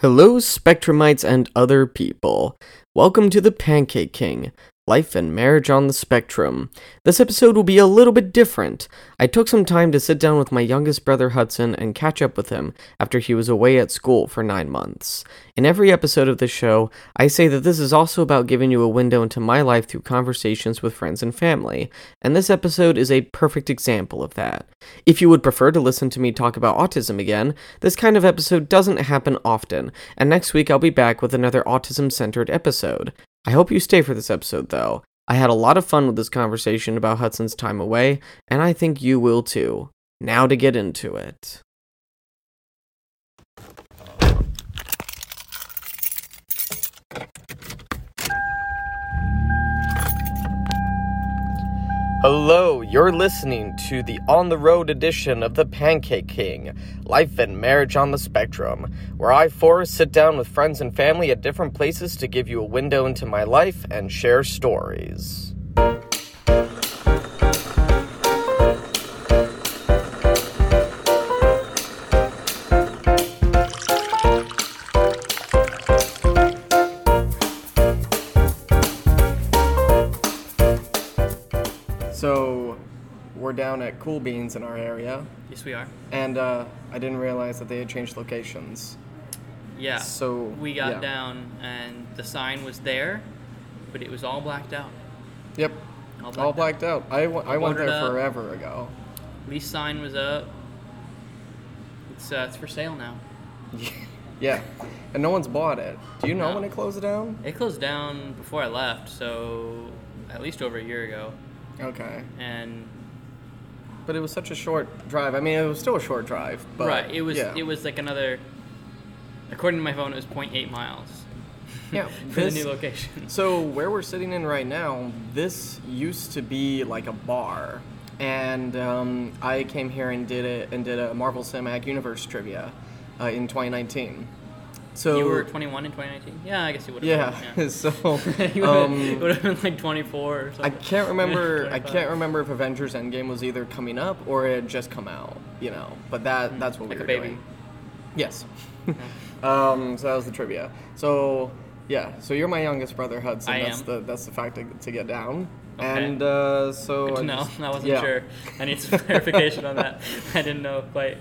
Hello, Spectrumites and other people. Welcome to the Pancake King Life and Marriage on the Spectrum. This episode will be a little bit different. I took some time to sit down with my youngest brother Hudson and catch up with him after he was away at school for nine months. In every episode of this show, I say that this is also about giving you a window into my life through conversations with friends and family, and this episode is a perfect example of that. If you would prefer to listen to me talk about autism again, this kind of episode doesn't happen often, and next week I'll be back with another autism centered episode. I hope you stay for this episode, though. I had a lot of fun with this conversation about Hudson's time away, and I think you will too. Now to get into it. Hello, you're listening to the on the road edition of the Pancake King Life and Marriage on the Spectrum, where I, Forrest, sit down with friends and family at different places to give you a window into my life and share stories. So, we're down at Cool Beans in our area, Yes, we are. and uh, I didn't realize that they had changed locations. Yeah. So, we got yeah. down and the sign was there, but it was all blacked out. Yep, All blacked, all out. blacked out. I, w- I went there up. forever ago. Lease sign was up. It's uh, it's for sale now. Yeah, and no one's bought it. Do you know No. when it closed down? It closed down before I left, so at least over a year ago. Okay, And but it was such a short drive. I mean, it was still a short drive, but right, it was yeah. it was like another. According to my phone, it was 0.8 miles. Yeah, for this- the new location. So where we're sitting in right now, this used to be like a bar, and um, I came here and did it and did a Marvel Cinematic Universe trivia uh, in 2019. So you were 21 in 2019. Yeah, I guess you would have. yeah, so you um, would have been like 24 or something. I can't remember. I can't remember if Avengers Endgame was either coming up or it had just come out. You know, but that that's what Like we a were baby. doing. Yes. um, so that was the trivia. So yeah, so you're my youngest brother, Hudson. I that's am. the that's the fact to, to get down. Okay. And uh, so Good to I know. I wasn't yeah. sure. I need some clarification on that. I didn't know quite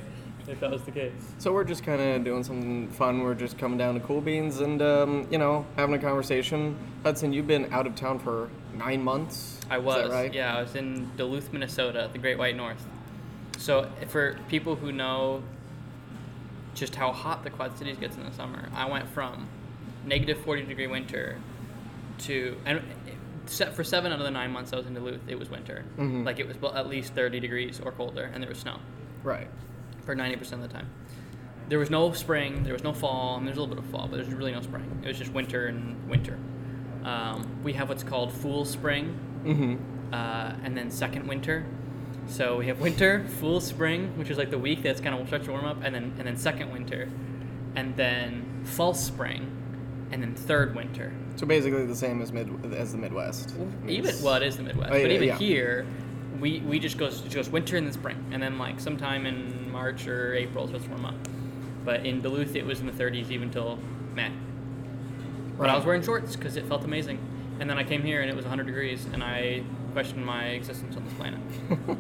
if that was the case. So we're just kind of doing something fun. We're just coming down to Cool Beans and um, you know having a conversation. Hudson, you've been out of town for nine months. I Is was. that right? Yeah, I was in Duluth, Minnesota, the Great White North. So for people who know just how hot the Quad Cities gets in the summer, I went from negative 40 degree winter to and set for seven out of the nine months I was in Duluth, it was winter. Mhm. Like it was at least 30 degrees or colder, and there was snow. Right. For 90% of the time. There was no spring, there was no fall, and there's a little bit of fall, but there's really no spring. It was just winter and winter. Um, we have what's called Fool Spring, Mm-hmm. uh, and then second winter. So we have winter, Fool Spring, which is like the week that's kind of starts to warm up, and then and then second winter, and then false spring, and then third winter. So basically the same as mid as the Midwest. Even well, it is the Midwest, Oh, yeah, but even yeah. here, we, we just goes it goes winter and then spring, and then like sometime in March or April it's supposed to warm up. But in Duluth, it was in the 30s even till May. But I was wearing shorts because it felt amazing, and then I came here and it was 100 degrees, and I questioned my existence on this planet.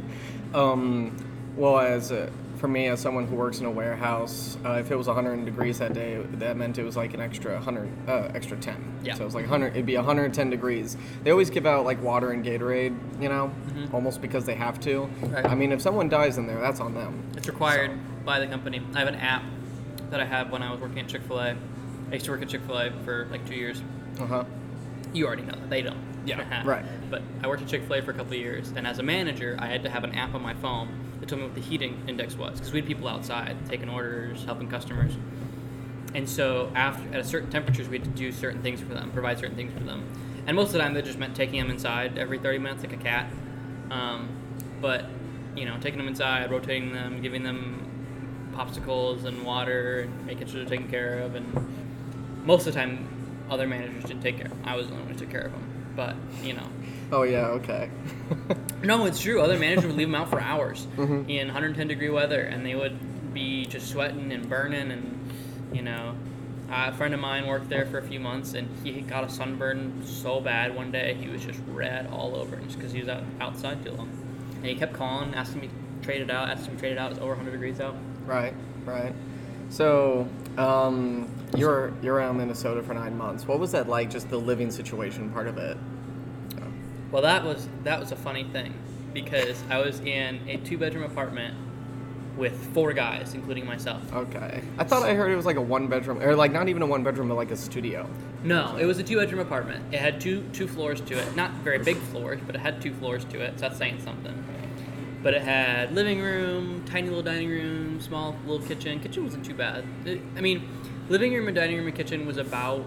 Um, well, as a, for me, as someone who works in a warehouse, uh, if it was 100 degrees that day, that meant it was like an extra 100, uh, extra 10. Yeah. So it was like 100. It'd be 110 degrees. They always give out like water and Gatorade, you know, almost because they have to. Mm-hmm. Right. I mean, if someone dies in there, that's on them. It's required by the company. I have an app that I had when I was working at Chick Fil A. I used to work at Chick Fil A for like two years. Uh huh. You already know that. They don't. Yeah, right. But I worked at Chick fil A for a couple of years, and as a manager, I had to have an app on my phone that told me what the heating index was, because we had people outside taking orders, helping customers. And so, after at a certain temperatures, we had to do certain things for them, provide certain things for them. And most of the time, that just meant taking them inside every 30 minutes, like a cat. Um, but, you know, taking them inside, rotating them, giving them popsicles and water, and making sure they're taken care of. And most of the time, other managers didn't take care of them. I was the only one who took care of them. But, you know. Oh yeah. Okay. No, it's true. Other managers would leave them out for hours Mhm. in 110 degree weather, and they would be just sweating and burning, and you know, Uh, a friend of mine worked there for a few months, and he got a sunburn so bad one day he was just red all over, just because he was out, outside too long. And he kept calling, asking me to trade it out, asking me to trade it out. It's over 100 degrees out. Right, right. So, um, you're you're around Minnesota for nine months. What was that like? Just the living situation part of it. Well, that was that was a funny thing because I was in a two bedroom apartment with four guys, including myself. Okay. I thought I heard it was like a one bedroom, or like not even a one bedroom, but like a studio. No, it was a two bedroom apartment. It had two two floors to it. Not very big floors, but it had two floors to it. So that's saying something. But it had living room, tiny little dining room, small little kitchen. Kitchen wasn't too bad. It- I mean, living room and dining room and kitchen was about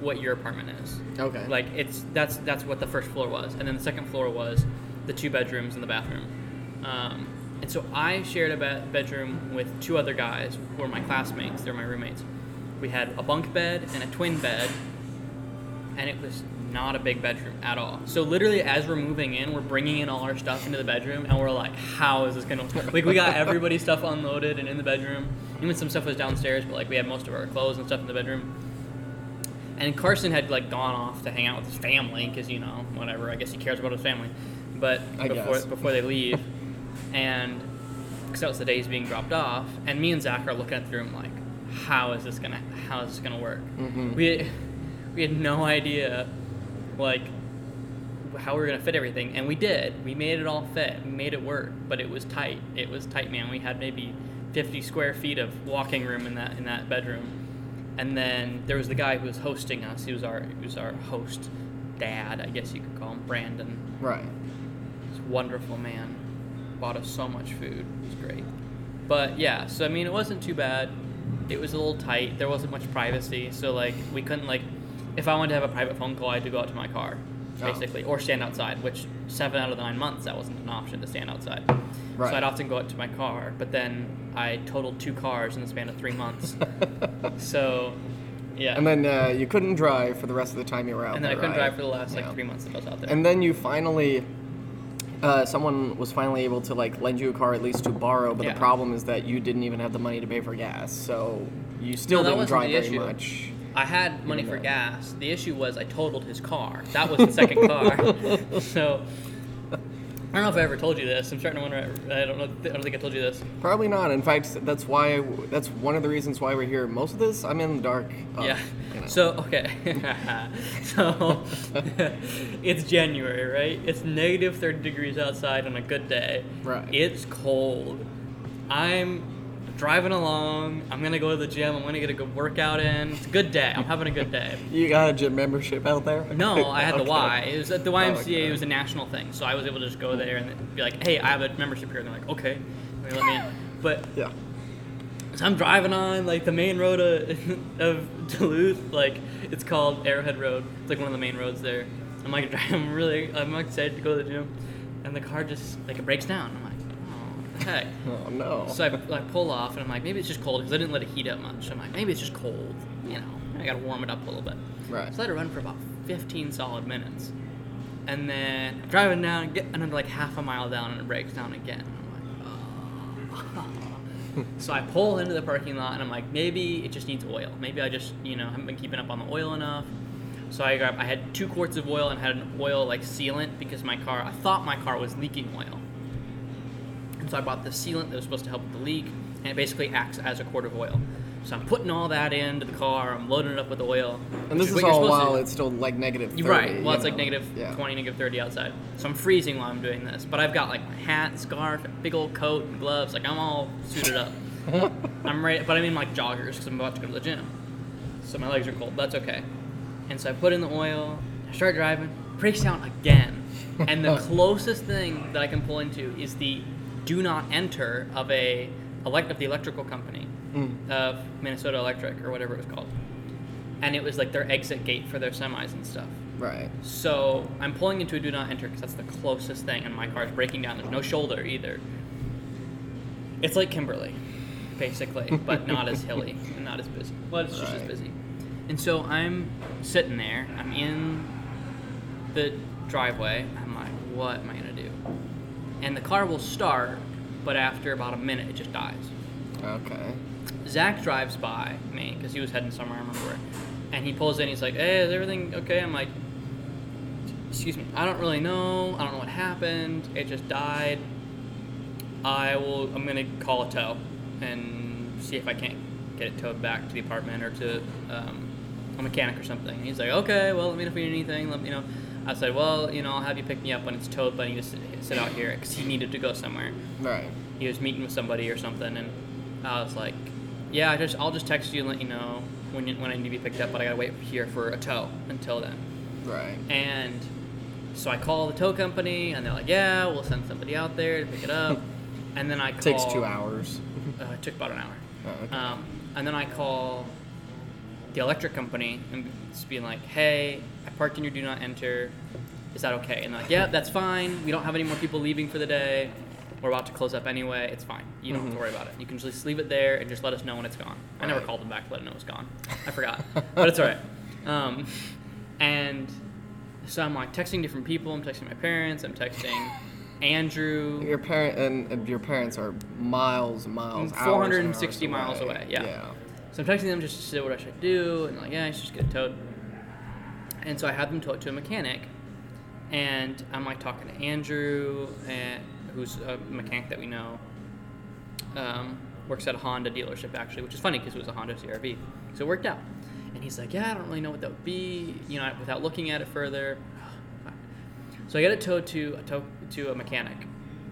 what your apartment is. Okay. Like it's that's that's what the first floor was, and then the second floor was the two bedrooms and the bathroom. Um, and so I shared a be- bedroom with two other guys who were my classmates. They're my roommates. We had a bunk bed and a twin bed, and it was not a big bedroom at all. So literally, as we're moving in, we're bringing in all our stuff into the bedroom, and we're like, "How is this gonna?" work? Like we got everybody's stuff unloaded and in the bedroom. Even some stuff was downstairs, but like we had most of our clothes and stuff in the bedroom. And Carson had like gone off to hang out with his family because you know whatever. I guess he cares about his family, but I before guess. before they leave, and because that was the day he's being dropped off, and me and Zach are looking at the room like, how is this gonna how is this gonna work? Mhm. We we had no idea like how we were gonna fit everything, and we did. We made it all fit. We made it work, but it was tight. It was tight, man. We had maybe 50 square feet of walking room in that in that bedroom, and then there was the guy who was hosting us. He was our he was our host dad, I guess you could call him, Brandon. Right. He's a wonderful man. Bought us so much food. It was great. But yeah, so I mean, it wasn't too bad. It was a little tight. There wasn't much privacy, so like we couldn't like, if I wanted to have a private phone call, I had to go out to my car, Oh. basically, or stand outside. Which seven out of the nine months that wasn't an option to stand outside. Right. So I'd often go out to my car, but then I totaled two cars in the span of three months. so, yeah. And then uh, you couldn't drive for the rest of the time you were out And then I couldn't right? drive for the last like Yeah. three months that I was out there. And then you finally, uh, someone was finally able to like lend you a car at least to borrow. But Yeah. the problem is that you didn't even have the money to pay for gas, so you still no, didn't drive very issue. much. I had money for gas. The issue was I totaled his car. That was the second car. So I don't know if I ever told you this. I'm starting to wonder. I don't know. I don't think I told you this. Probably not. In fact, that's why. That's one of the reasons why we're here. Most of this, I'm in the dark. of, yeah. you know. So okay. so it's January, right? It's negative 30 degrees outside on a good day. Right. It's cold. I'm driving along. I'm gonna go to the gym. I'm gonna get a good workout in. It's a good day. I'm having a good day. you got a gym membership out there? No, I had the Y. It was at the oh, YMCA. okay. It was a national thing, so I was able to just go there and be like, "Hey, I have a membership here." And they're like, "Okay," and they let me in. But Yeah. so I'm driving on like the main road of, of Duluth, like it's called Arrowhead Road. It's like one of the main roads there. I'm like, I'm really, I'm excited to go to the gym, and the car just like it breaks down. I'm like, oh, the heck. Oh no. So I, I pull off and I'm like, maybe it's just cold because I didn't let it heat up much. I'm like, maybe it's just cold, you know. I gotta warm it up a little bit. Right. So I let it run for about 15 solid minutes, and then I'm driving down, get another like half a mile down, and it breaks down again. I'm like, oh. so I pull into the parking lot and I'm like, maybe it just needs oil. Maybe I just, you know, haven't been keeping up on the oil enough. So I grabbed, I had two quarts of oil and had an oil like sealant because my car, I thought my car was leaking oil. And so I bought the sealant that was supposed to help with the leak, and it basically acts as a quart of oil. So I'm putting all that into the car, I'm loading it up with oil. and this is all while it's still like negative 30. Right. Well, it's like negative Yeah. 20, negative 30 outside. So I'm freezing while I'm doing this. But I've got like my hat, scarf, big old coat, and gloves. Like I'm all suited up. I'm ready, but I'm in like joggers because I'm about to go to the gym. So my legs are cold. That's okay. And so I put in the oil. I start driving. Breaks down again. And the closest thing that I can pull into is the do not enter of a elect of the electrical company Mm. of Minnesota Electric or whatever it was called. And it was like their exit gate for their semis and stuff. Right. So I'm pulling into a do not enter because that's the closest thing, and my car's breaking down. There's no shoulder either. It's like Kimberly, basically, but not as hilly and not as busy. Well, it's just as busy. And so I'm sitting there. I'm in the driveway. I'm like, what am I gonna do? And the car will start, but after about a minute, it just dies. Okay. Zach drives by me because he was heading somewhere. I remember where, and he pulls in. He's like, "Hey, is everything okay?" I'm like, "Excuse me, I don't really know. I don't know what happened. It just died. I will. I'm gonna call a tow and see if I can't get it towed back to the apartment or to um, a mechanic or something." And he's like, "Okay, well, let me know if you need anything. Let me know." I said, "Well, you know, I'll have you pick me up when it's towed, but I need to sit, sit out here because he needed to go somewhere." Right. he was meeting with somebody or something, and I was like, "Yeah, I just I'll just text you and let you know when you, when I need to be picked up, but I gotta wait here for a tow until then." Right. And so I call the tow company, and they're like, "Yeah, we'll send somebody out there to pick it up." and then I call, Takes two hours. Uh, it took about an hour. Oh, okay. Um, and then I call the electric company and just being like, "Hey, I parked in your do not enter. Is that okay?" And they're like, "Yeah, that's fine. We don't have any more people leaving for the day. We're about to close up anyway. It's fine. You don't have to worry about it. You can just leave it there and just let us know when it's gone." I never Right. called them back to let them know it's gone. I forgot, but it's all right. Um, and so I'm like texting different people. I'm texting my parents. I'm texting Andrew. Your parent and, and your parents are miles, miles, hours 460 and hours miles away, yeah. So I'm texting them just to say what I should do, and like, yeah, I should just get it towed. And so I had them tow it to a mechanic, and I'm like talking to Andrew, and who's a mechanic that we know, um, works at a Honda dealership actually, which is funny because it was a Honda CRV, so it worked out. And he's like, yeah, I don't really know what that would be, you know, without looking at it further. So I get it towed to a tow, to a mechanic.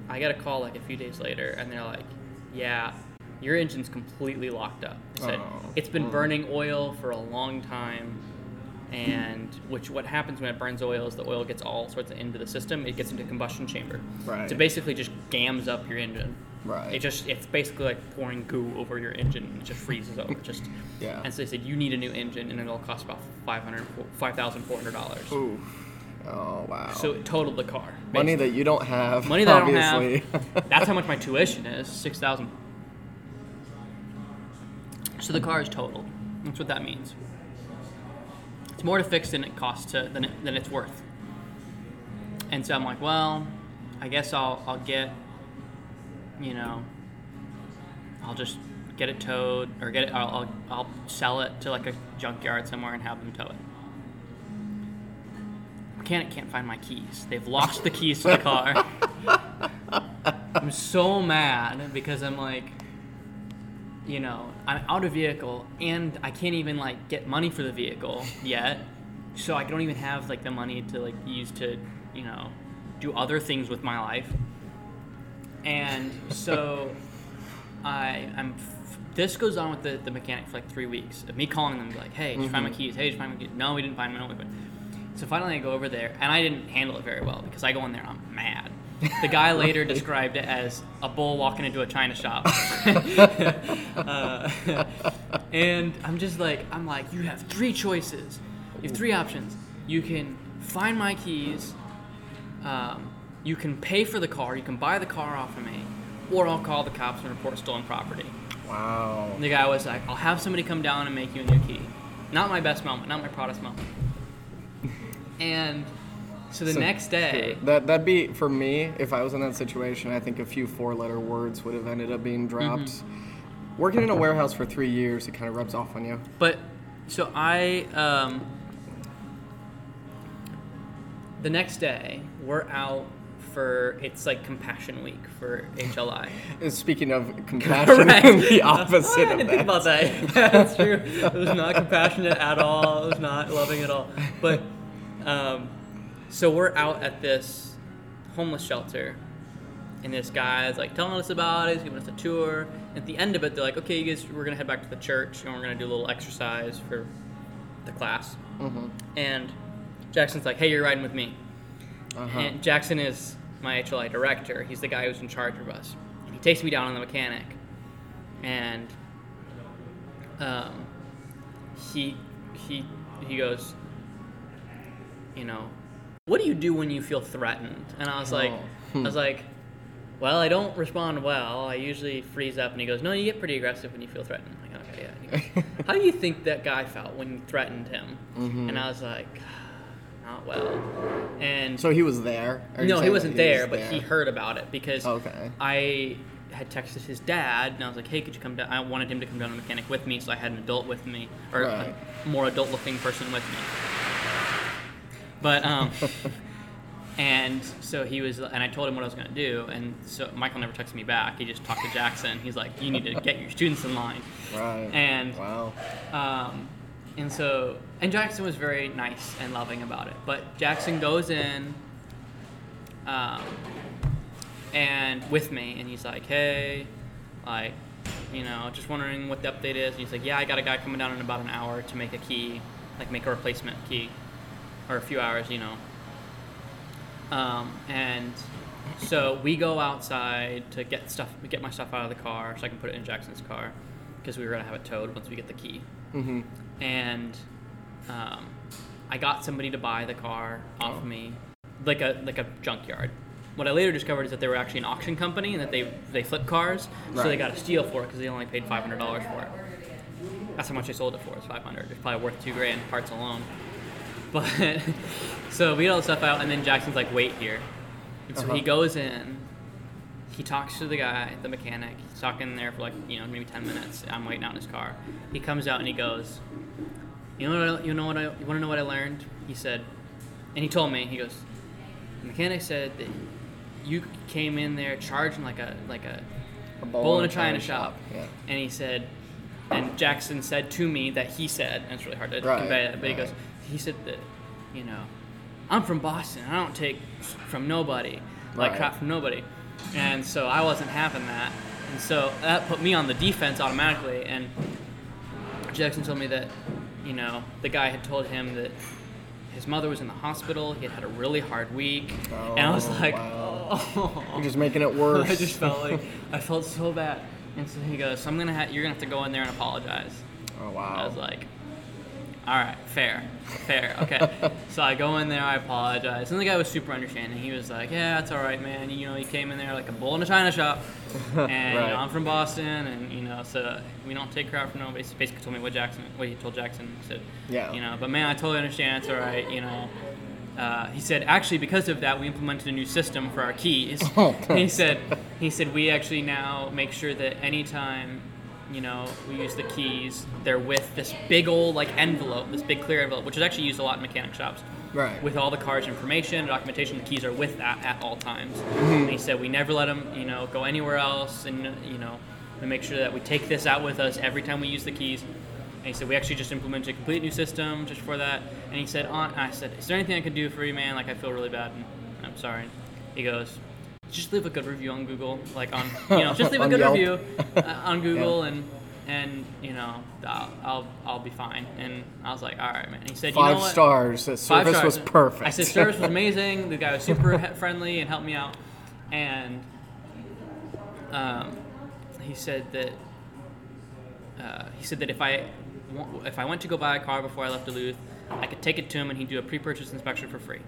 I get a call like a few days later, and they're like, "Yeah, your engine's completely locked up." They said Oh. it's been burning oil for a long time, and which what happens when it burns oil is the oil gets all sorts of into the system. It gets into combustion chamber. Right. So basically, just gams up your engine. Right. It just it's basically like pouring goo over your engine. and It just freezes over. Just Yeah. And so they said you need a new engine, and it'll cost about five hundred five thousand four hundred dollars. Ooh. Oh wow. So it totaled the car. money that you don't have. Money that I don't have. That's how much my tuition is. Six thousand. So the car is totaled. That's what that means. It's more to fix than it costs to than, it, than it's worth. And so I'm like, well, I guess I'll I'll get, you know, I'll just get it towed or get it. I'll I'll, I'll sell it to like a junkyard somewhere and have them tow it. Mechanic can't find my keys. They've lost the keys to the car. I'm so mad because I'm like, you know, I'm out of vehicle and I can't even like get money for the vehicle yet. So I don't even have like the money to like use to, you know, do other things with my life. And so I I'm f- this goes on with the, the mechanic for like three weeks of me calling them like, hey, did you find my mm-hmm. keys? Hey, did you find my keys? No, we didn't find them. No, we. So finally, I go over there, and I didn't handle it very well because I go in there and I'm mad. The guy later described it as a bull walking into a china shop. uh, and I'm just like, I'm like, you have three choices. You have three options. You can find my keys. Um, you can pay for the car. You can buy the car off of me, or I'll call the cops and report stolen property. Wow. And the guy was like, I'll have somebody come down and make you a new key. Not my best moment, not my proudest moment. And so the So, next day, That that'd be for me if I was in that situation. I think a few four-letter words would have ended up being dropped. Mm-hmm. Working in a warehouse for three years, it kind of rubs off on you. but so I, um, the next day, we're out for, it's like compassion week for HLI. Speaking of compassion, the opposite I of didn't that. think about that. That's true. It was not compassionate at all. It was not loving at all. But um, so we're out at this homeless shelter, and this guy is like telling us about it. He's giving us a tour. At the end of it, they're like, "Okay, you guys, we're gonna head back to the church, and we're gonna do a little exercise for the class." And Jackson's like, "Hey, you're riding with me." Uh-huh. And Jackson is my HLI director. He's the guy who's in charge of us. And he takes me down on the mechanic, and um, he he he goes, you know, what do you do when you feel threatened? And I was like, Oh. I was hmm. like, well, I don't respond well. I usually freeze up. And he goes, no, you get pretty aggressive when you feel threatened. I'm like, okay, yeah. He goes, How do you think that guy felt when you threatened him? Mm-hmm. And I was like, not well. And So he was there. No, he wasn't that there, was but he heard about it because oh, Okay. I had texted his dad, and I was like, "Hey, could you come down?" I wanted him to come down to the mechanic with me, so I had an adult with me, or Right. a more adult-looking person with me. But um, and so he was, and I told him what I was gonna do, and so Michael never texted me back. He just talked to Jackson. He's like, "You need to get your students in line." Right. And wow. um, and so, and Jackson was very nice and loving about it. But Jackson goes in, um, and with me, and he's like, "Hey, like, you know, just wondering what the update is." And he's like, "Yeah, I got a guy coming down in about an hour to make a key, like make a replacement key, or a few hours, you know." Um, and so we go outside to get stuff, get my stuff out of the car so I can put it in Jackson's car because we were gonna have it towed once we get the key. Mm-hmm. And um, I got somebody to buy the car off Oh. me, like a like a junkyard. What I later discovered is that they were actually an auction company and that they they flip cars, so they got a steal for it because they only paid five hundred dollars for it. That's how much they sold it for. It's five hundred. It's probably worth two grand parts alone. But so we get all the stuff out, and then Jackson's like, "Wait here." And so he Uh-huh. goes in. He talks to the guy, the mechanic. He's talking there for like you know maybe ten minutes. I'm waiting out in his car. He comes out and he goes, "You know what? I, you know what? I, you want to know what I learned?" He said, and he told me. He goes, "The mechanic said that you came in there charging like a like a A bull in a china shop." Yeah. And he said, and Jackson said to me that he said, and it's really hard to Right, convey that, but he goes, he said that, you know, I'm from Boston. I don't take from nobody, like Right. crap from nobody. And so I wasn't having that. And so that put me on the defense automatically. And Jackson told me that, you know, the guy had told him that his mother was in the hospital. He had had a really hard week. and I was Oh, like, wow. oh. You're just making it worse. I just felt like I felt so bad. And so he goes, so "I'm gonna have you're gonna have to go in there and apologize." Oh wow. I was like, "All right, fair, fair, okay." so I go in there, I apologize, and the guy was super understanding. He was like, "Yeah, that's all right, man. You know, he came in there like a bull in a china shop, and you know, I'm from Boston, and you know, so we don't take crap from nobody." He basically told me what Jackson, what he told Jackson. He said, Yeah. you know, but man, I totally understand. It's all right, you know." Uh, he said, actually, because of that, we implemented a new system for our keys. Oh, he said, he said we actually now make sure that anytime, you know, we use the keys, they're with this big old like envelope, this big clear envelope, which is actually used a lot in mechanic shops. Right. With all the car's information, documentation, the keys are with that at all times. Mm-hmm. And he said we never let them, you know, go anywhere else, and you know, we make sure that we take this out with us every time we use the keys. And he said we actually just implemented a complete new system just for that. And he said, on, I said, is there anything I can do for you, man? Like I feel really bad, and I'm sorry. He goes, just leave a good review on Google, like on, you know, just leave a good Yelp. review uh, on Google, and and you know, I'll, I'll I'll be fine. And I was like, all right, man. He said, you Five know what? stars. The service stars. was perfect. I said service was amazing. The guy was super friendly and helped me out. And um, he said that uh, he said that if I if I went to go buy a car before I left Duluth, I could take it to him and he'd do a pre-purchase inspection for free.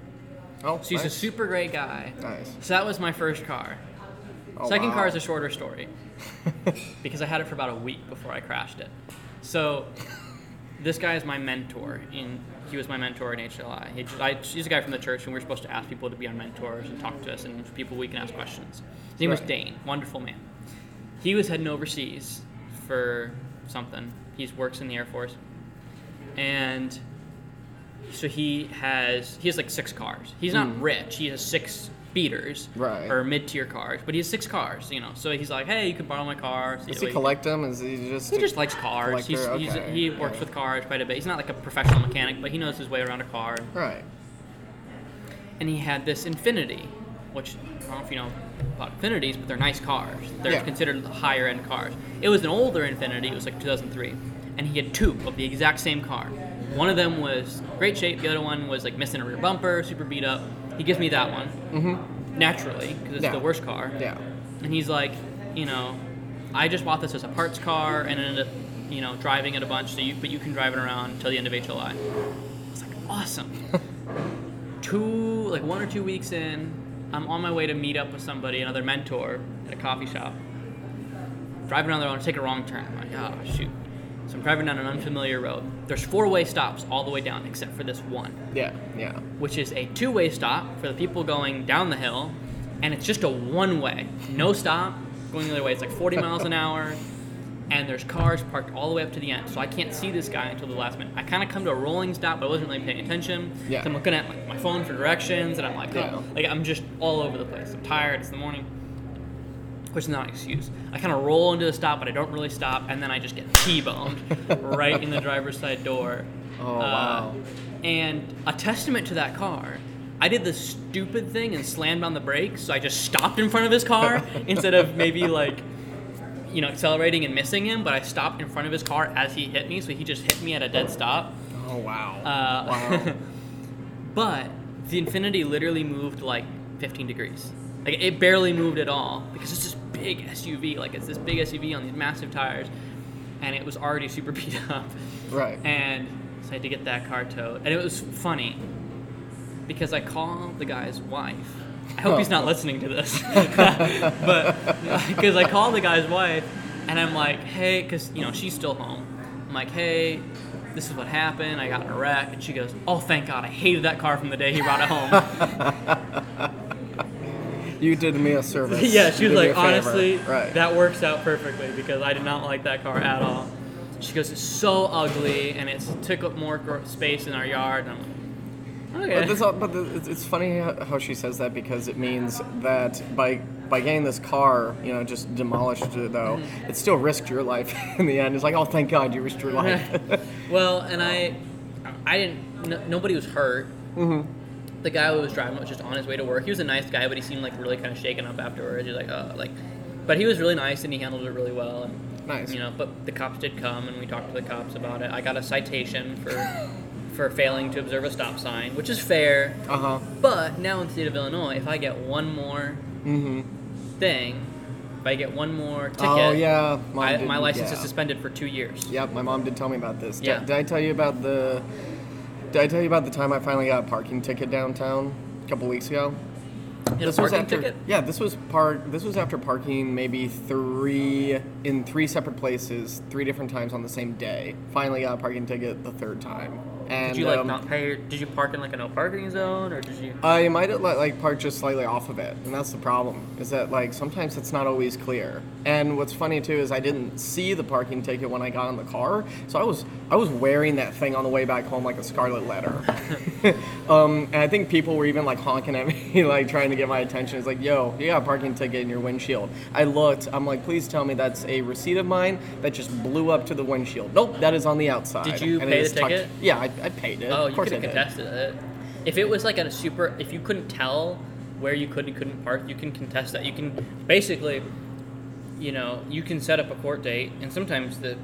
Oh, So he's a super great guy. Nice. So that was my first car. Oh, Second wow. car is a shorter story because I had it for about a week before I crashed it. So this guy is my mentor. In he was my mentor in HLI. He, I, he's a guy from the church, and we are supposed to ask people to be our mentors and talk to us, and people we can ask questions. His name was Dane, wonderful man. He was heading overseas for something. He works in the Air Force, and so he has he has like six cars. He's not hmm. rich. He has six beaters. Right. or mid-tier cars, but he has six cars. You know, so he's like, hey, you can borrow my car. Does he collect them? Is he just? he just likes cars. He's, collector? he's, he works with cars quite a bit. He's not like a professional mechanic, but he knows his way around a car. Right. And he had this Infiniti, which I don't know if you know about Infinitis, but they're nice cars. They're Yeah. considered higher end cars. It was an older Infiniti. It was like 2003, and he had two of the exact same car. One of them was great shape. The other one was like missing a rear bumper, super beat up. He gives me that one Mm-hmm. naturally because it's Yeah. the worst car. Yeah. And he's like, you know, I just bought this as a parts car and ended up, you know, driving it a bunch. So you, but you can drive it around until the end of HLI. It's like awesome. two, like one or two weeks in, I'm on my way to meet up with somebody, another mentor, at a coffee shop. Driving down there, I want to take a wrong turn. I'm like, oh shoot. So I'm driving down an unfamiliar road. There's four-way stops all the way down, except for this one Yeah. Yeah. which is a two-way stop for the people going down the hill, and it's just a one-way, no stop, going the other way. It's like 40 miles an hour, and there's cars parked all the way up to the end. So I can't see this guy until the last minute. I kind of come to a rolling stop, but I wasn't really paying attention. Yeah. So I'm looking at my, my phone for directions, and I'm like, Yeah. oh, like I'm just all over the place. I'm tired. It's the morning. Which is not an excuse. I kind of roll into the stop, but I don't really stop, and then I just get T-boned right in the driver's side door. Oh, Uh, wow. And a testament to that car, I did the stupid thing and slammed on the brakes, so I just stopped in front of his car instead of maybe like, you know, accelerating and missing him. But I stopped in front of his car as he hit me, so he just hit me at a dead stop. Oh wow. Uh, wow. but the Infiniti literally moved like 15 degrees. Like it barely moved at all because it's this big SUV. Like it's this big SUV on these massive tires, and it was already super beat up. Right. And so I had to get that car towed. And it was funny because I called the guy's wife. I hope he's not oh. listening to this, but because I called the guy's wife, and I'm like, hey, because you know she's still home. I'm like, hey, this is what happened. I got in a wreck, and she goes, oh, thank God, I hated that car from the day he brought it home. You did me a service. yeah, she was like, honestly, Right. that works out perfectly because I did not like that car at all. She goes, it's so ugly and it took up more gr- space in our yard. And I'm like, okay. But, this, but the, it's, funny how she says that because it means that by by getting this car, you know, just demolished it though, Mm-hmm. it still risked your life in the end. It's like, oh, thank God you risked your life. well, and I, I didn't. No, nobody was hurt. hmm The guy who was driving was just on his way to work. He was a nice guy, but he seemed like really kind of shaken up afterwards. He's like, uh, like, but he was really nice and he handled it really well. And Nice. you know, but the cops did come and we talked to the cops about it. I got a citation for for failing to observe a stop sign, which is fair. Uh huh. But now in the state of Illinois, if I get one more mm-hmm. thing, if I get one more ticket, Oh yeah. I, did- my license yeah. is suspended for two years. Yep, my mom did tell me about this. Did- Yeah. Did, I tell you about the? Did I tell you about the time I finally got a parking ticket downtown a couple weeks ago? A this was after. ticket? Yeah, this was park. This was after parking maybe three in three separate places, three different times on the same day. Finally got a parking ticket the third time. And Did you like um, not pay? Did you park in like a no parking zone, or did you? I might have let, like parked just slightly off of it, and that's the problem. Is that like sometimes it's not always clear. And what's funny too is I didn't see the parking ticket when I got in the car, so I was I was wearing that thing on the way back home like a scarlet letter. um, and I think people were even like honking at me, like trying to get my attention. It's like, yo, you got a parking ticket in your windshield. I looked. I'm like, please tell me that's a receipt of mine that just blew up to the windshield. Nope, that is on the outside. Did you and pay the tucked- ticket? Yeah, I, I paid it. Oh, of you could I have contested it. If it was like a super, if you couldn't tell where you could and couldn't park, you can contest that. You can basically, you know, you can set up a court date, and sometimes the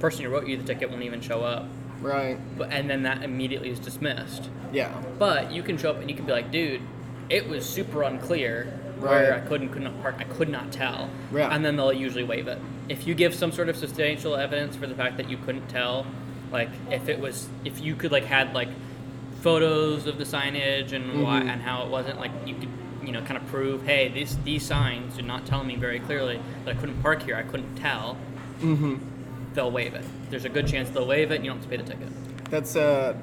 person who wrote you the ticket won't even show up, Right. but and then that immediately is dismissed. Yeah. But you can show up and you can be like, dude, it was super unclear where Right. I couldn't could not park. I could not tell. Yeah. And then they'll usually waive it. If you give some sort of substantial evidence for the fact that you couldn't tell, like if it was, if you could like had like photos of the signage and why Mhm. and how it wasn't like you could you know kind of prove, hey, these these signs did not tell me very clearly that I couldn't park here. I couldn't tell. Mm-hmm. They'll waive it. There's a good chance they'll waive it. and You don't have to pay the ticket. That's uh,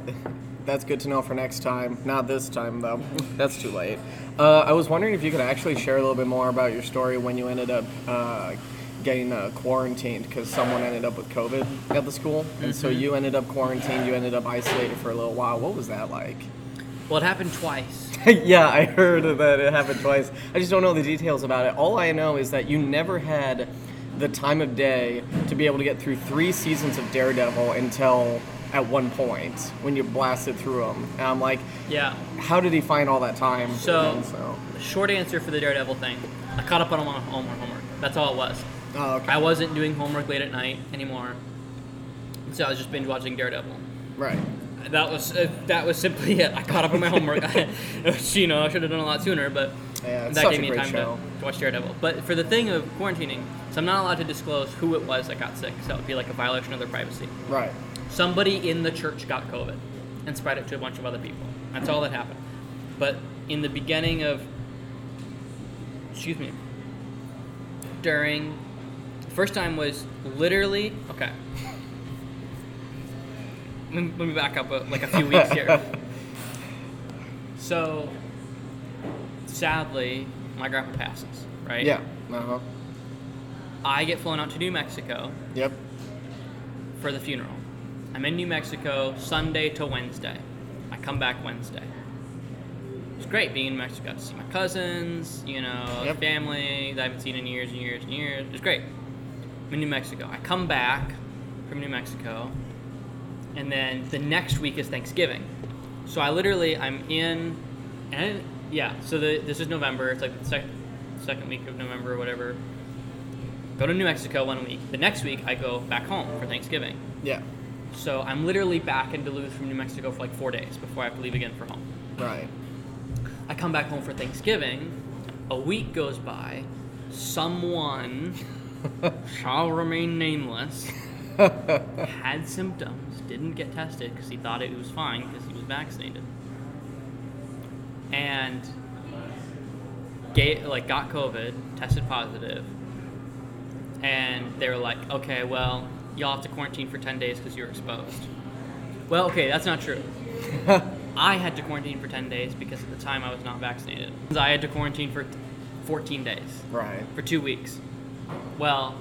that's good to know for next time. Not this time though. that's too late. Uh, I was wondering if you could actually share a little bit more about your story when you ended up uh, getting uh, quarantined because someone ended up with COVID at the school, and so Mm-hmm. you ended up quarantined. You ended up isolated for a little while. What was that like? Well, it happened twice. yeah, I heard that it happened twice. I just don't know the details about it. All I know is that you never had the time of day to be able to get through three seasons of Daredevil until at one point when you blasted through them. And I'm like, Yeah. how did he find all that time? So, so short answer for the Daredevil thing, I caught up on my homework. Homework. That's all it was. oh, okay. I wasn't doing homework late at night anymore, so I was just binge watching Daredevil. right. That was uh, that was simply it. I caught up on my homework, which you know I should have done a lot sooner, but Yeah, that gave me time to, to watch Daredevil. But for the thing of quarantining, so I'm not allowed to disclose who it was that got sick. So that would be like a violation of their privacy. Right. Somebody in the church got COVID and spread it to a bunch of other people. That's all that happened. But in the beginning of, excuse me, during, first time was literally, okay. Let me, back up a, like a few weeks here. So, sadly, my grandpa passes, right? Yeah. Uh huh. I get flown out to New Mexico Yep. for the funeral. I'm in New Mexico Sunday to Wednesday. I come back Wednesday. It's great being in New Mexico. Got to see my cousins, you know, Yep. family that I haven't seen in years and years and years. It's great. I'm in New Mexico. I come back from New Mexico, and then the next week is Thanksgiving. So I literally I'm in, and yeah. So the, this is November. It's like the second second week of November or whatever. Go to New Mexico one week. The next week I go back home for Thanksgiving. Yeah. So I'm literally back in Duluth from New Mexico for like four days before I have to leave again for home. Right. I come back home for Thanksgiving. A week goes by. Someone shall remain nameless. had symptoms, didn't get tested because he thought it was fine because he was vaccinated, and ga like got COVID, tested positive, and they were like, okay, well, y'all have to quarantine for ten days because you're exposed. Well, okay, that's not true. I had to quarantine for 10 days because at the time I was not vaccinated. I had to quarantine for 14 days, Right. for two weeks. Well,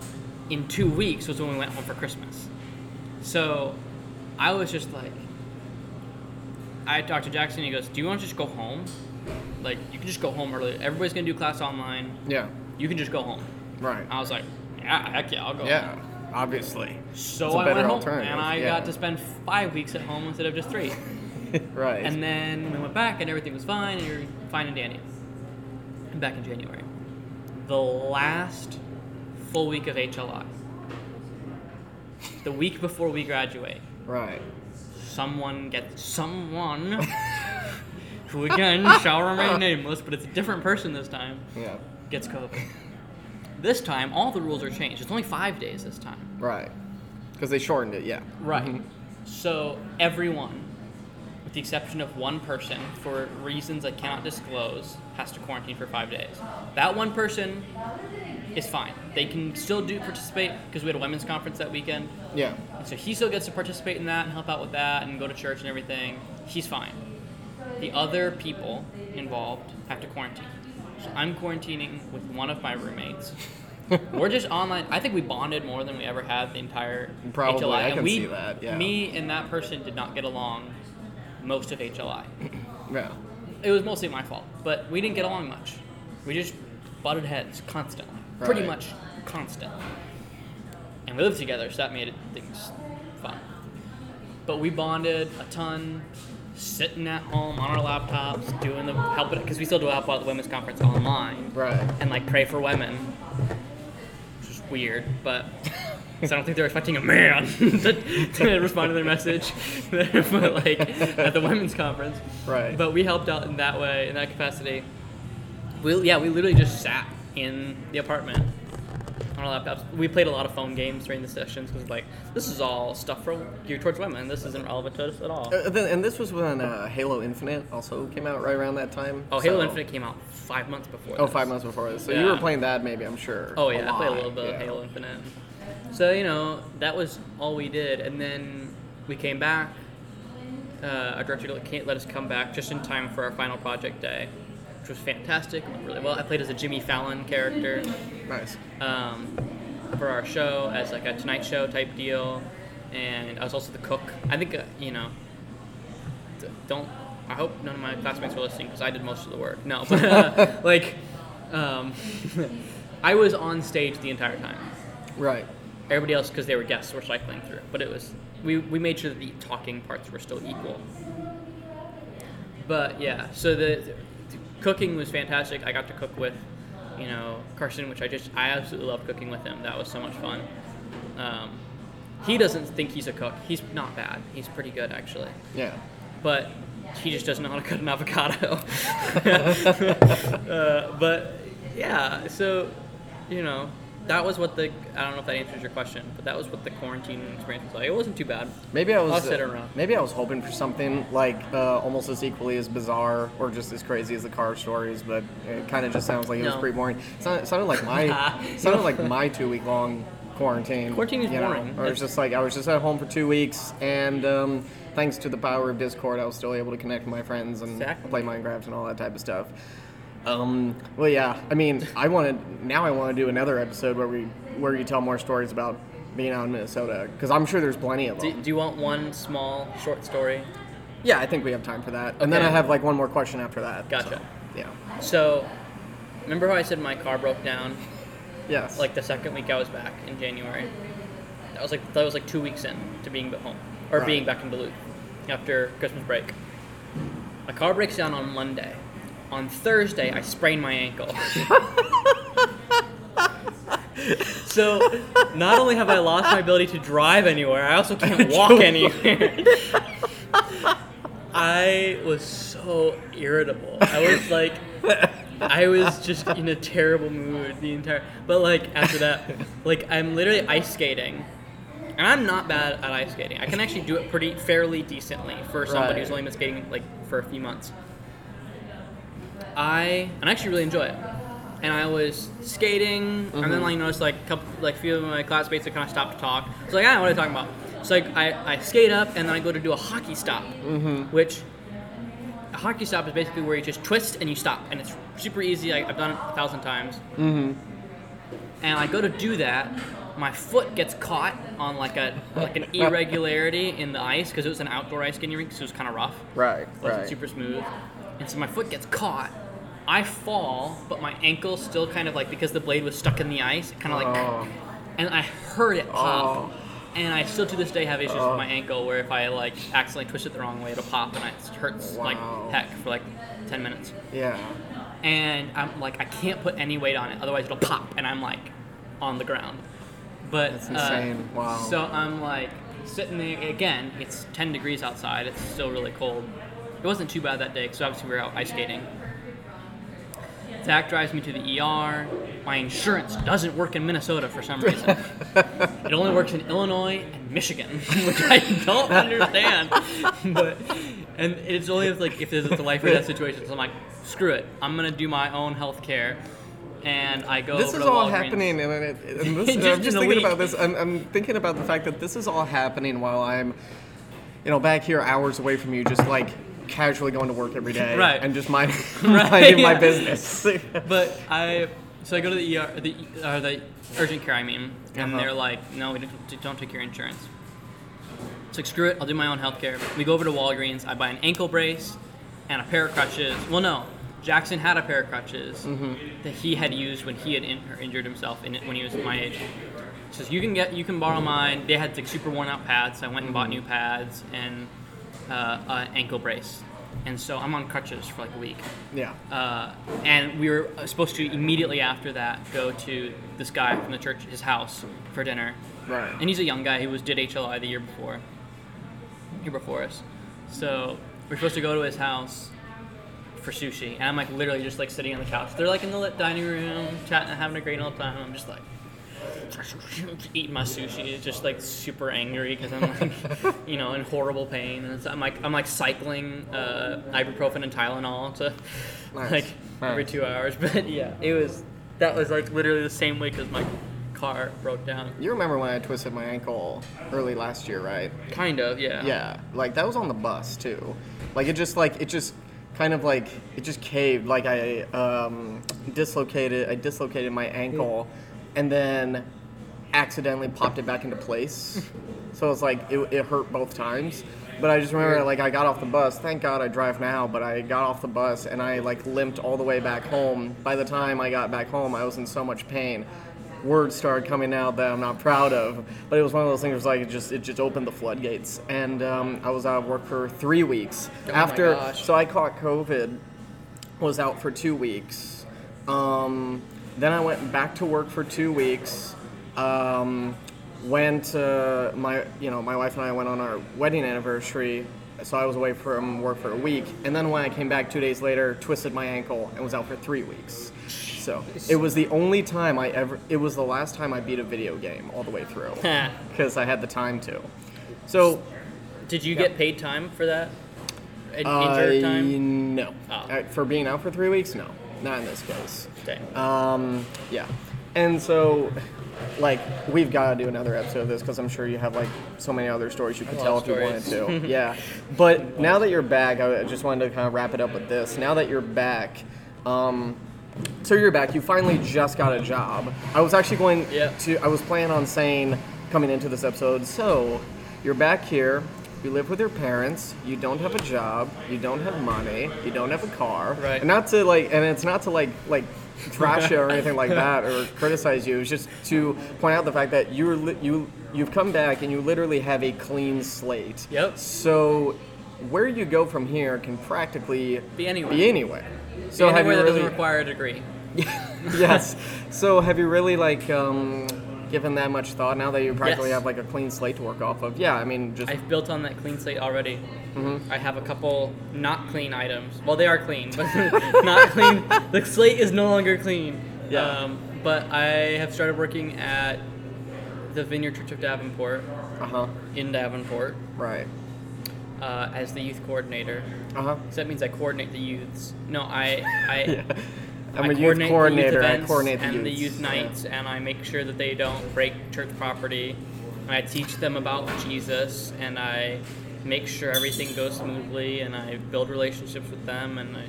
in two weeks was when we went home for Christmas. So I was just like, I talked to Jackson, he goes, Do you want to just go home? Like, you can just go home early. Everybody's going to do class online. Yeah. You can just go home. Right. I was like, Yeah, heck yeah, I'll go Yeah. home. Obviously. So I went home, and I yeah. got to spend five weeks at home instead of just three. right. And then we went back and everything was fine and you're fine and dandy. And back in January. The last full week of HLI. The week before we graduate. right. Someone gets someone who again shall remain nameless, but it's a different person this time, Yeah. gets COVID. This time all the rules are changed. It's only five days this time. Right. Because they shortened it. Yeah. Right. Mm-hmm. So everyone, with the exception of one person, for reasons I cannot disclose, has to quarantine for five days. That one person is fine. They can still do participate because we had a women's conference that weekend. Yeah. And so he still gets to participate in that and help out with that and go to church and everything. He's fine. The other people involved have to quarantine. So I'm quarantining with one of my roommates. We're just online. I think we bonded more than we ever had the entire Probably, HLI. I and can we, see that, yeah. Me and that person did not get along most of HLI. Yeah. It was mostly my fault, but we didn't get along much. We just butted heads constantly, pretty much constantly. And we lived together, so that made things fun. But we bonded a ton, sitting at home on our laptops, doing the helping because we still do help out the women's conference online, Right. and like pray for women, which is weird, but. 'cause I don't think they're expecting a man to, to respond to their message, but like at the women's conference. Right. But we helped out in that way, in that capacity. We yeah, we literally just sat in the apartment our laptops. We played a lot of phone games during the sessions because like this is all stuff for geared towards women. This isn't relevant to us at all. Uh, and this was when uh, Halo Infinite also came out right around that time. Oh, Halo so- Infinite came out five months before. Oh, this. five months before this. So you were playing that, maybe I'm sure. Oh yeah, I played a little bit yeah. of Halo Infinite. So you know that was all we did, and then we came back. Uh, our director can't let us come back just in time for our final project day, which was fantastic. It went really well. I played as a Jimmy Fallon character Nice. um, for our show as like a Tonight Show type deal, and I was also the cook. I think uh, you know. Don't. I hope none of my classmates were listening because I did most of the work. No, but uh, like, um, I was on stage the entire time. Right. Everybody else, because they were guests, were cycling through. But it was we, we made sure that the talking parts were still equal. But yeah, so the, the cooking was fantastic. I got to cook with, you know, Carson, which I just I absolutely loved cooking with him. That was so much fun. Um, he doesn't think he's a cook. He's not bad. He's pretty good actually. Yeah. But he just doesn't know how to cut an avocado. uh, but yeah, so you know, that was what the I don't know if that answers your question, but that was what the quarantine experience was like. It wasn't too bad. Maybe I was. I'll sit around. Maybe I was hoping for something like uh, almost as equally as bizarre or just as crazy as the car stories, but it kind of just sounds like it was pretty boring. It sounded, it sounded like my sounded like my two week long quarantine. Quarantine is know? boring. I was It's- just like I was just at home for two weeks, and um, thanks to the power of Discord, I was still able to connect with my friends and Exactly. play Minecraft and all that type of stuff. Um, well, yeah. I mean, I want to now. I want to do another episode where we where you tell more stories about being out in Minnesota because I'm sure there's plenty of Do, them. do you want one small short story? yeah, I think we have time for that. And then I have like one more question after that. Gotcha. so, yeah. So, remember how I said my car broke down Yes. like the second week I was back in January? That was like that was like two weeks in to being back home or Right. being back in Duluth after Christmas break. My car breaks down on Monday. On Thursday, I sprained my ankle. so, not only have I lost my ability to drive anywhere, I also can't walk anywhere. I was so irritable. I was like, I was just in a terrible mood the entire. But like after that, like I'm literally ice skating, and I'm not bad at ice skating. I can actually do it pretty fairly decently for somebody who's only been skating like for a few months. I and I actually really enjoy it. And I was skating, and then like you noticed like a couple, like a few of my classmates that kind of stopped to talk. So like, ah, what are you talking about? So like I, I skate up, and then I go to do a hockey stop, which a hockey stop is basically where you just twist and you stop, and it's super easy. I, I've done it a thousand times. Mm-hmm. And I go to do that, my foot gets caught on like a like an irregularity in the ice because it was an outdoor ice skating rink, so it was kind of rough. right. It wasn't Right. super smooth. And so my foot gets caught. I fall, but my ankle still kind of like because the blade was stuck in the ice, it kind of like, Oh. and I heard it pop. Oh. And I still to this day have issues Oh. with my ankle where if I like accidentally twist it the wrong way, it'll pop and it hurts Wow. like heck for like 10 minutes. Yeah. And I'm like, I can't put any weight on it, otherwise it'll pop, and I'm like on the ground. But That's uh, insane. Wow. So I'm like sitting there again. It's 10 degrees outside. It's still really cold. It wasn't too bad that day because obviously we were out ice skating. Zach drives me to the ER. My insurance doesn't work in Minnesota for some reason. it only works in Illinois and Michigan, which I don't understand. but and it's only if like if there's a life or death situation. So I'm like, screw it. I'm gonna do my own health care. And I go. This is all Walgreens. happening, and, it, and this, Just I'm just thinking week. about this. I'm, I'm thinking about the fact that this is all happening while I'm, you know, back here hours away from you, just like casually going to work every day, Right. and just mind, Right, minding my business. But I, so I go to the ER, the uh, the urgent care. I mean, and Uh-huh. they're like, no, we don't, don't take your insurance. It's like screw it, I'll do my own health care. We go over to Walgreens. I buy an ankle brace and a pair of crutches. Well, no, Jackson had a pair of crutches Mm-hmm. that he had used when he had in, injured himself in when he was my age. He says you can get, you can borrow mine. They had like super worn out pads. So I went and Mm-hmm. bought new pads and uh, an ankle brace. And so I'm on crutches for like a week. yeah. Uh, and we were supposed to immediately after that go to this guy from the church, his house, for dinner. Right. And he's a young guy. He was did HLI the year before, year before us. So we're supposed to go to his house for sushi, and I'm like literally just like sitting on the couch. They're like in the lit dining room, chatting, having a great old time. I'm just like eating my sushi, just like super angry because I'm like, you know, in horrible pain. And I'm like, I'm like cycling uh, ibuprofen and Tylenol to Nice. like every two hours. But yeah, it was that was like literally the same week as my car broke down. You remember when I twisted my ankle early last year, right? Kind of, yeah. Yeah, like that was on the bus too. Like it just like it just kind of like it just caved. Like I um, dislocated I dislocated my ankle, and then accidentally popped it back into place. so it's like it, it hurt both times. But I just remember like I got off the bus. Thank God I drive now. But I got off the bus and I like limped all the way back home. By the time I got back home, I was in so much pain. Words started coming out that I'm not proud of, but it was one of those things. Like it just it just opened the floodgates, and um, I was out of work for three weeks Oh after. So I caught COVID, was out for two weeks. Um, then I went back to work for two weeks. Um, went uh, my you know my wife and I went on our wedding anniversary, so I was away from work for a week. And then when I came back two days later, twisted my ankle and was out for three weeks. So it was the only time I ever. It was the last time I beat a video game all the way through because I had the time to. So Did you get paid time for that? I time? no Oh. Uh, for being out for three weeks. No, not in this case. Dang. Um, yeah. And so, like, we've got to do another episode of this because I'm sure you have like so many other stories you could tell if you wanted to. yeah. But now that you're back, I just wanted to kind of wrap it up with this. Now that you're back, Um, so you're back. You finally just got a job. I was actually going Yeah. to. I was planning on saying coming into this episode. So you're back here. You live with your parents. You don't have a job. You don't have money. You don't have a car. Right. And not to like, and it's not to like like trash you or anything like that or criticize you. It's just to point out the fact that you're li- you you've come back and you literally have a clean slate. Yep. So where you go from here can practically Be anywhere. Be anywhere. So have anywhere you that really? doesn't require a degree. yes. So have you really like um, given that much thought now that you practically Yes. have like a clean slate to work off of? Yeah. I mean, just I've built on that clean slate already. Mm-hmm. I have a couple not clean items. Well, they are clean, but not clean. The slate is no longer clean. Yeah. Um, but I have started working at the Vineyard Church of Davenport uh huh. in Davenport Right. uh, as the youth coordinator. Uh huh. So that means I coordinate the youths. No, I I, Yeah. I I'm a youth coordinator. The youth events coordinate the and the youth yeah. nights, and I make sure that they don't break church property. And I teach them about Jesus, and I make sure everything goes smoothly, and I build relationships with them, and I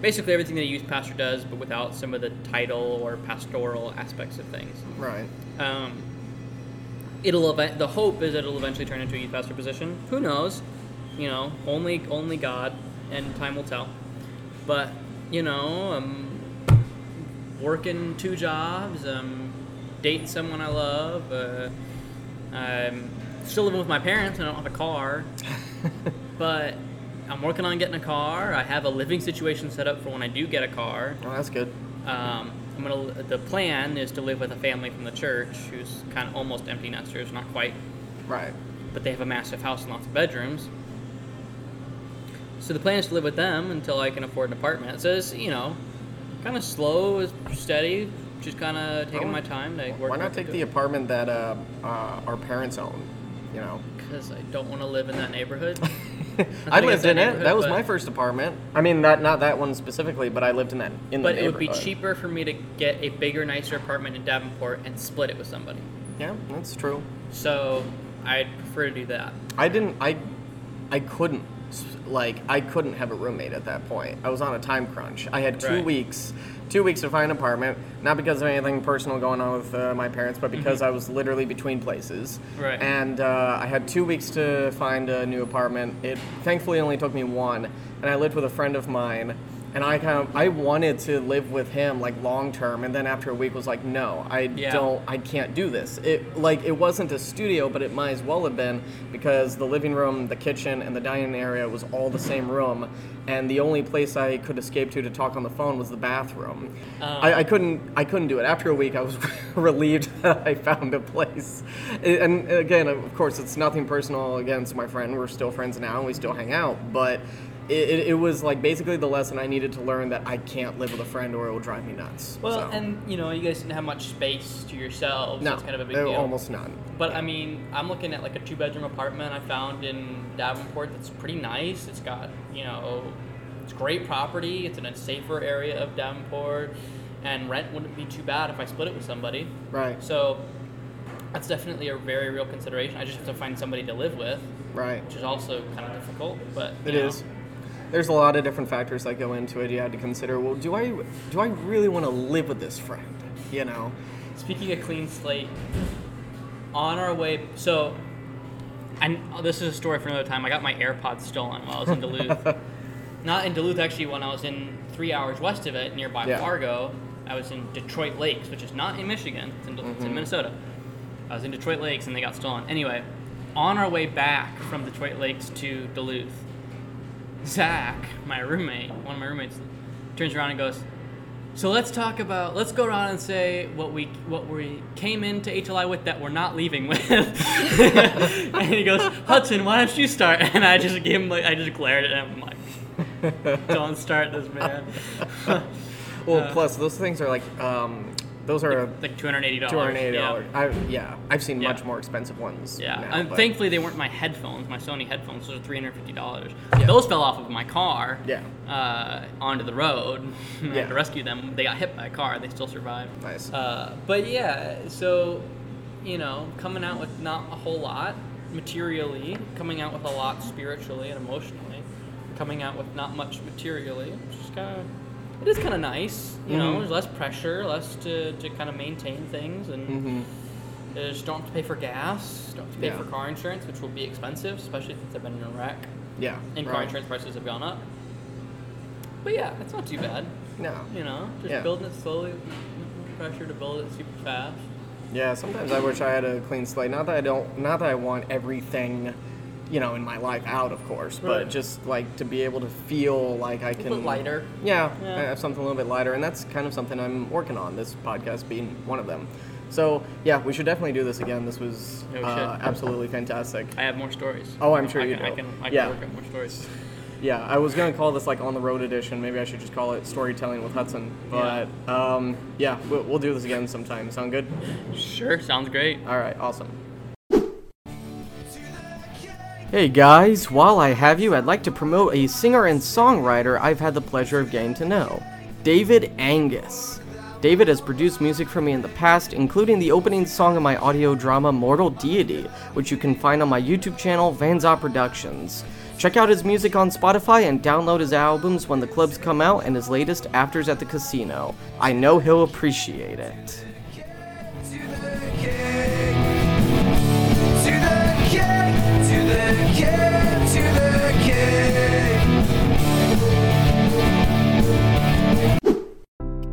basically everything that a youth pastor does, but without some of the title or pastoral aspects of things. Right. Um, it'll event. The hope is that it'll eventually turn into a youth pastor position. Who knows? You know, only only God and time will tell. But you know, I'm working two jobs. I'm dating someone I love. Uh, I'm still living with my parents. and I don't have a car, but I'm working on getting a car. I have a living situation set up for when I do get a car. Oh, that's good. Um, I'm gonna. The plan is to live with a family from the church who's kind of almost empty nesters, not quite, Right. but they have a massive house and lots of bedrooms. So the plan is to live with them until I can afford an apartment. So it's you know, kind of slow, is steady, just kind of taking Oh, my time to work. Why not take the apartment that uh, uh, our parents own? You know. Because I don't want to live in that neighborhood. I lived in it. That was my first apartment. I mean, not not that one specifically, but I lived in that in but it would be cheaper for me to get a bigger, nicer apartment in Davenport and split it with somebody. Yeah, that's true. So I'd prefer to do that. I didn't. I I couldn't. Like I couldn't have a roommate at that point. I was on a time crunch. I had two Right. weeks, two weeks to find an apartment. Not because of anything personal going on with uh, my parents, but because I was literally between places. Mm-hmm. Right. And uh, I had two weeks to find a new apartment. It thankfully only took me one, and I lived with a friend of mine. And I kind of I wanted to live with him like long term, and then after a week was like, no, I Yeah. don't I can't do this. It like it wasn't a studio, but it might as well have been because the living room, the kitchen, and the dining area was all the same room, and the only place I could escape to to talk on the phone was the bathroom. Oh. I, I couldn't I couldn't do it. After a week, I was relieved that I found a place. And again, of course, it's nothing personal against my friend. We're still friends now, and we still hang out, but. It, it, was like basically the lesson I needed to learn that I can't live with a friend or it will drive me nuts. Well, So, and you know, you guys didn't have much space to yourselves. no, so it's kind of a big deal. almost none. But I mean, I'm looking at like a two-bedroom apartment I found in Davenport that's pretty nice. It's got, you know, it's great property. It's in a safer area of Davenport, and rent wouldn't be too bad if I split it with somebody. Right. So that's definitely a very real consideration. I just have to find somebody to live with, Right. which is also kind of difficult. But It know. is. There's a lot of different factors that go into it. You have to consider. Well, do I do I really want to live with this friend? You know. Speaking of clean slate, on our way, so, and this is a story for another time. I got my AirPods stolen while I was in Duluth. Not in Duluth, actually. When I was in three hours west of it, nearby Yeah. Fargo, I was in Detroit Lakes, which is not in Michigan. It's in, Mm-hmm. in Minnesota. I was in Detroit Lakes, and they got stolen. Anyway, on our way back from Detroit Lakes to Duluth, Zach, my roommate, one of my roommates, turns around and goes, "So let's talk about. Let's go around and say what we what we came into HLI with that we're not leaving with." and he goes, "Hudson, why don't you start?" And I just gave him like I just glared at him like, "Don't start this, man." Well, Uh, plus those things are like um, those are like two hundred eighty dollars. two hundred eighty dollars. I yeah, I've seen Yeah. much more expensive ones. Yeah, now, and thankfully they weren't my headphones, my Sony headphones. Those are three hundred fifty dollars. Yeah. Those fell off of my car. Yeah. Uh, onto the road. I Yeah. had to rescue them. They got hit by a car. They still survived. Nice. Uh, but yeah, so you know, coming out with not a whole lot materially, coming out with a lot spiritually and emotionally, coming out with not much materially, just kind of it is kind of nice. You know, Mhm. there's less pressure, less to, to kind of maintain things, and Mm-hmm. just don't have to pay for gas, don't have to pay Yeah. for car insurance, which will be expensive, especially since I've been in a wreck Yeah. and car insurance prices have gone up. But yeah, it's not too bad. No. You know, just Yeah. building it slowly, no pressure to build it super fast. Yeah, sometimes I wish I had a clean slate. Not that I don't, not that I want everything, you know, in my life out, of course, but Right. just like to be able to feel like i can. little lighter. Yeah, Yeah. I have something a little bit lighter, and that's kind of something I'm working on. This podcast being one of them. So yeah, we should definitely do this again. This was Yeah, we uh, absolutely fantastic. I have more stories. Oh, I'm sure I you can, I do. can, I can Yeah. work on more stories. Yeah, I was gonna call this like on the road edition. Maybe I should just call it storytelling with Hudson. But um, yeah, we'll, we'll do this again sometime. Sound good? Sure, sounds great. All right, awesome. Hey guys, while I have you, I'd like to promote a singer and songwriter I've had the pleasure of getting to know David Angus. David has produced music for me in the past, including the opening song of my audio drama Mortal Deity, which you can find on my YouTube channel, Vanza Productions. Check out his music on Spotify and download his albums when the clubs come out and his latest Afters at the Casino. I know he'll appreciate it.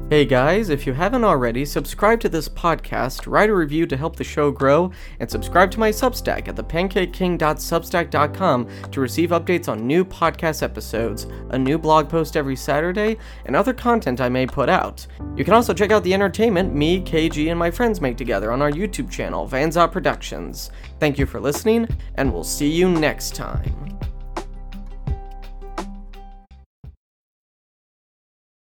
Hey guys, if you haven't already, subscribe to this podcast, write a review to help the show grow, and subscribe to my Substack at thepancakeking.substack.com to receive updates on new podcast episodes, a new blog post every Saturday, and other content I may put out. You can also check out the entertainment me, KG, and my friends make together on our YouTube channel, Vanzot Productions. Thank you for listening, and we'll see you next time.